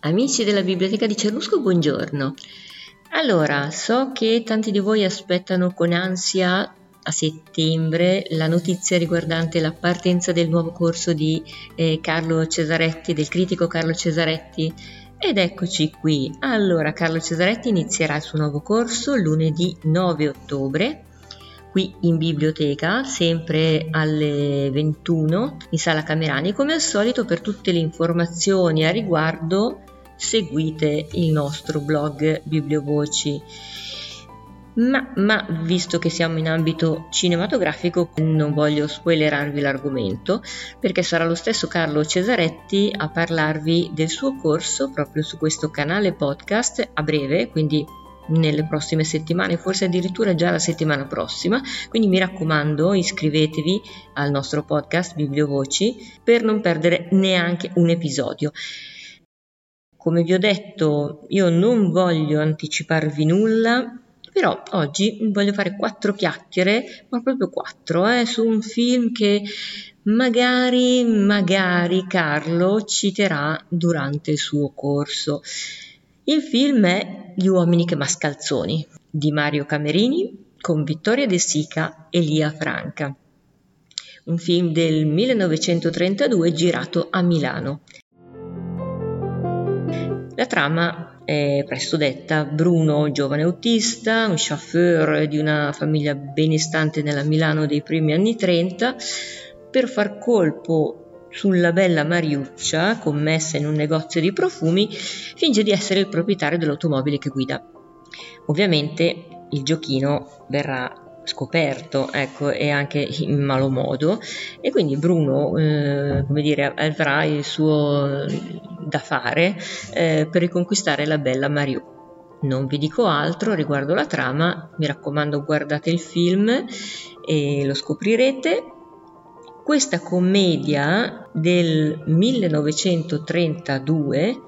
Amici della Biblioteca di Cernusco, buongiorno. Allora, so che tanti di voi aspettano con ansia a settembre la notizia riguardante la partenza del nuovo corso di eh, Carlo Cesaretti, del critico Carlo Cesaretti. Ed eccoci qui. Allora, Carlo Cesaretti inizierà il suo nuovo corso lunedì 9 ottobre qui in biblioteca, sempre alle 21 in sala Camerani. Come al solito, per tutte le informazioni a riguardo, seguite il nostro blog Bibliovoci. Ma, ma, visto che siamo in ambito cinematografico non voglio spoilerarvi l'argomento perché sarà lo stesso Carlo Cesaretti a parlarvi del suo corso proprio su questo canale podcast a breve, quindi nelle prossime settimane, forse addirittura già la settimana prossima. Quindi mi raccomando, iscrivetevi al nostro podcast Bibliovoci per non perdere neanche un episodio. Come vi ho detto, io non voglio anticiparvi nulla, però oggi voglio fare quattro chiacchiere, ma proprio quattro, eh, su un film che magari, magari Carlo citerà durante il suo corso. Il film è Gli uomini che mascalzoni di Mario Camerini con Vittoria De Sica e Lia Franca. Un film del 1932 girato a Milano. La trama è presto detta. Bruno, giovane autista, un chauffeur di una famiglia benestante nella Milano dei primi anni 30, per far colpo sulla bella Mariuccia, commessa in un negozio di profumi, finge di essere il proprietario dell'automobile che guida. Ovviamente il giochino verrà scoperto ecco, e anche in malo modo e quindi Bruno eh, come dire, avrà il suo da fare eh, per riconquistare la bella Mariù. Non vi dico altro riguardo la trama, mi raccomando guardate il film e lo scoprirete. Questa commedia del 1932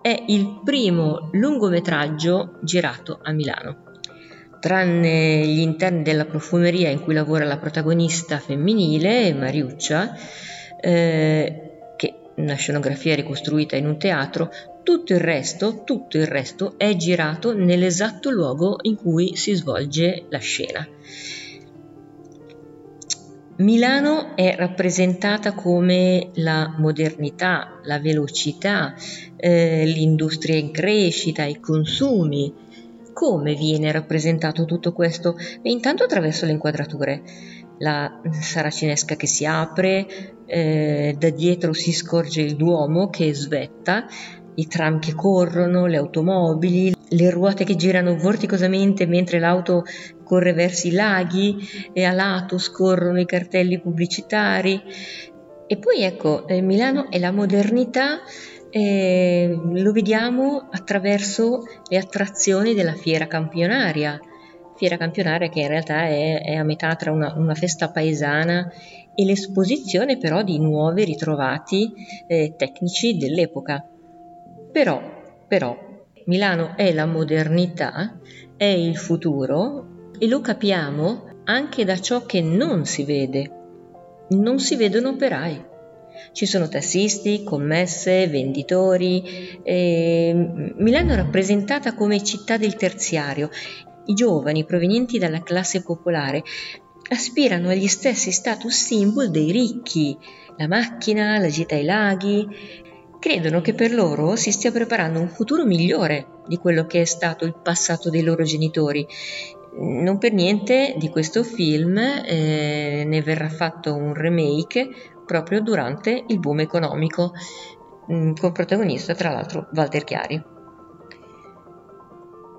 è il primo lungometraggio girato a Milano tranne gli interni della profumeria in cui lavora la protagonista femminile, Mariuccia, eh, che una scenografia ricostruita in un teatro, tutto il resto, tutto il resto è girato nell'esatto luogo in cui si svolge la scena. Milano è rappresentata come la modernità, la velocità, eh, l'industria in crescita, i consumi, come viene rappresentato tutto questo? E intanto attraverso le inquadrature. La saracinesca che si apre, eh, da dietro si scorge il Duomo che svetta, i tram che corrono, le automobili, le ruote che girano vorticosamente mentre l'auto corre verso i laghi e a lato scorrono i cartelli pubblicitari. E poi ecco, eh, Milano è la modernità e lo vediamo attraverso le attrazioni della fiera campionaria, fiera campionaria che in realtà è, è a metà tra una, una, festa paesana e l'esposizione però di nuovi ritrovati eh, tecnici dell'epoca. Però, però, Milano è la modernità, è il futuro e lo capiamo anche da ciò che non si vede. Non si vedono operai ci sono tassisti, commesse, venditori. Eh, Milano è rappresentata come città del terziario. I giovani provenienti dalla classe popolare aspirano agli stessi status symbol dei ricchi, la macchina, la gita ai laghi. Credono che per loro si stia preparando un futuro migliore di quello che è stato il passato dei loro genitori. Non per niente di questo film eh, ne verrà fatto un remake proprio durante il boom economico, mm, con protagonista tra l'altro Walter Chiari.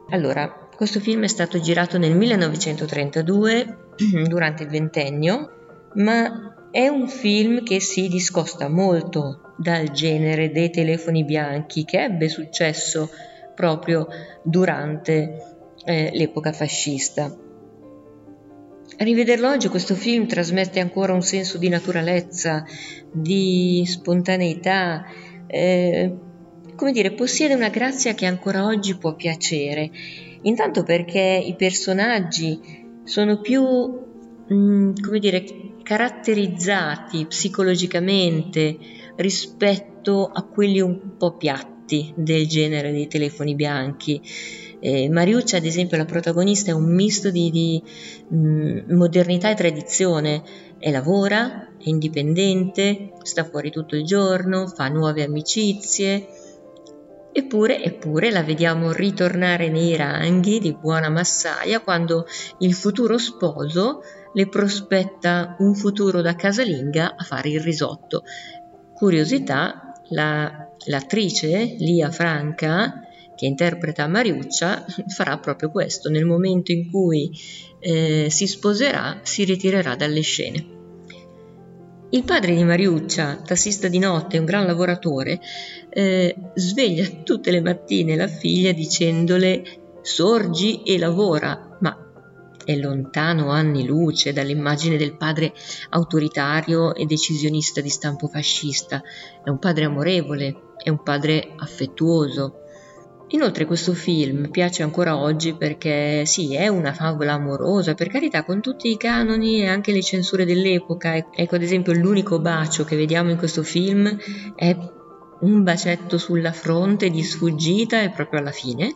Allora, questo film è stato girato nel 1932 durante il ventennio, ma è un film che si discosta molto dal genere dei telefoni bianchi che ebbe successo proprio durante eh, l'epoca fascista. A rivederlo oggi questo film trasmette ancora un senso di naturalezza, di spontaneità, eh, come dire, possiede una grazia che ancora oggi può piacere. Intanto perché i personaggi sono più, mh, mm, come dire, caratterizzati psicologicamente, rispetto a quelli un po' piatti del genere dei telefoni bianchi. Eh, Mariuccia, ad esempio, la protagonista è un misto di, di mh, mm, modernità e tradizione. E lavora, è indipendente, sta fuori tutto il giorno, fa nuove amicizie. Eppure, eppure la vediamo ritornare nei ranghi di buona massaia quando il futuro sposo le prospetta un futuro da casalinga a fare il risotto. Curiosità, la, l'attrice Lia Franca, che interpreta Mariuccia, farà proprio questo. Nel momento in cui eh, si sposerà, si ritirerà dalle scene. Il padre di Mariuccia, tassista di notte, un gran lavoratore, eh, sveglia tutte le mattine la figlia dicendole sorgi e lavora, ma è lontano anni luce dall'immagine del padre autoritario e decisionista di stampo fascista. È un padre amorevole, è un padre affettuoso. Inoltre questo film piace ancora oggi perché sì, è una favola amorosa, per carità, con tutti i canoni e anche le censure dell'epoca. Ecco, ad esempio, l'unico bacio che vediamo in questo film è un bacetto sulla fronte di sfuggita e proprio alla fine.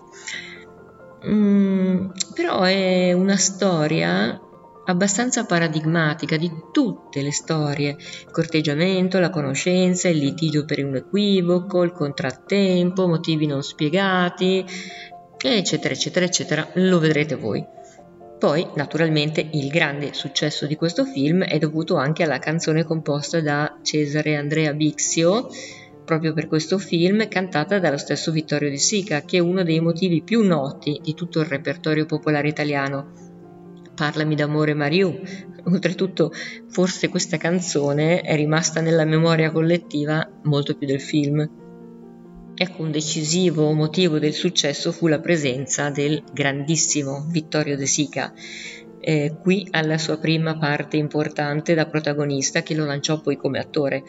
Mm, però è una storia abbastanza paradigmatica di tutte le storie, il corteggiamento, la conoscenza, il litigio per un equivoco, il contrattempo, motivi non spiegati, eccetera, eccetera, eccetera, lo vedrete voi. Poi, naturalmente, il grande successo di questo film è dovuto anche alla canzone composta da Cesare Andrea Bixio, proprio per questo film, cantata dallo stesso Vittorio De Sica, che è uno dei motivi più noti di tutto il repertorio popolare italiano. Parlami d'amore Mariù. Oltretutto, forse questa canzone è rimasta nella memoria collettiva molto più del film. Ecco, un decisivo motivo del successo fu la presenza del grandissimo Vittorio De Sica, eh, qui alla sua prima parte importante da protagonista che lo lanciò poi come attore,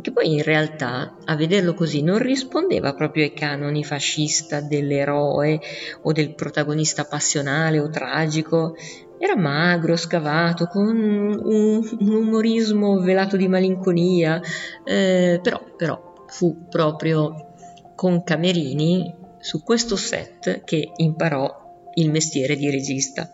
che poi in realtà a vederlo così non rispondeva proprio ai canoni fascista dell'eroe o del protagonista passionale o tragico, era magro, scavato, con un, un umorismo velato di malinconia, eh, però, però fu proprio con Camerini su questo set che imparò il mestiere di regista.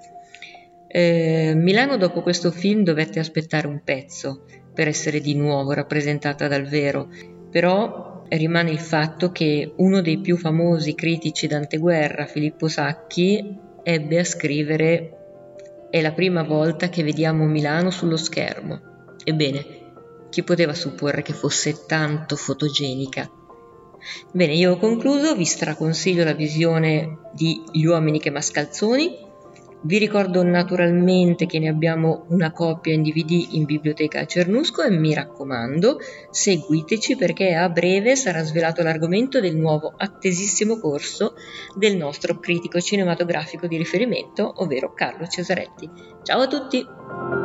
Eh, Milano dopo questo film dovette aspettare un pezzo per essere di nuovo rappresentata dal vero, però rimane il fatto che uno dei più famosi critici d'anteguerra, Filippo Sacchi, ebbe a scrivere è la prima volta che vediamo Milano sullo schermo. Ebbene, chi poteva supporre che fosse tanto fotogenica? Bene, io ho concluso, vi straconsiglio la visione di Gli uomini che mascalzoni vi ricordo naturalmente che ne abbiamo una copia in DVD in biblioteca a Cernusco e mi raccomando, seguiteci perché a breve sarà svelato l'argomento del nuovo attesissimo corso del nostro critico cinematografico di riferimento, ovvero Carlo Cesaretti. Ciao a tutti!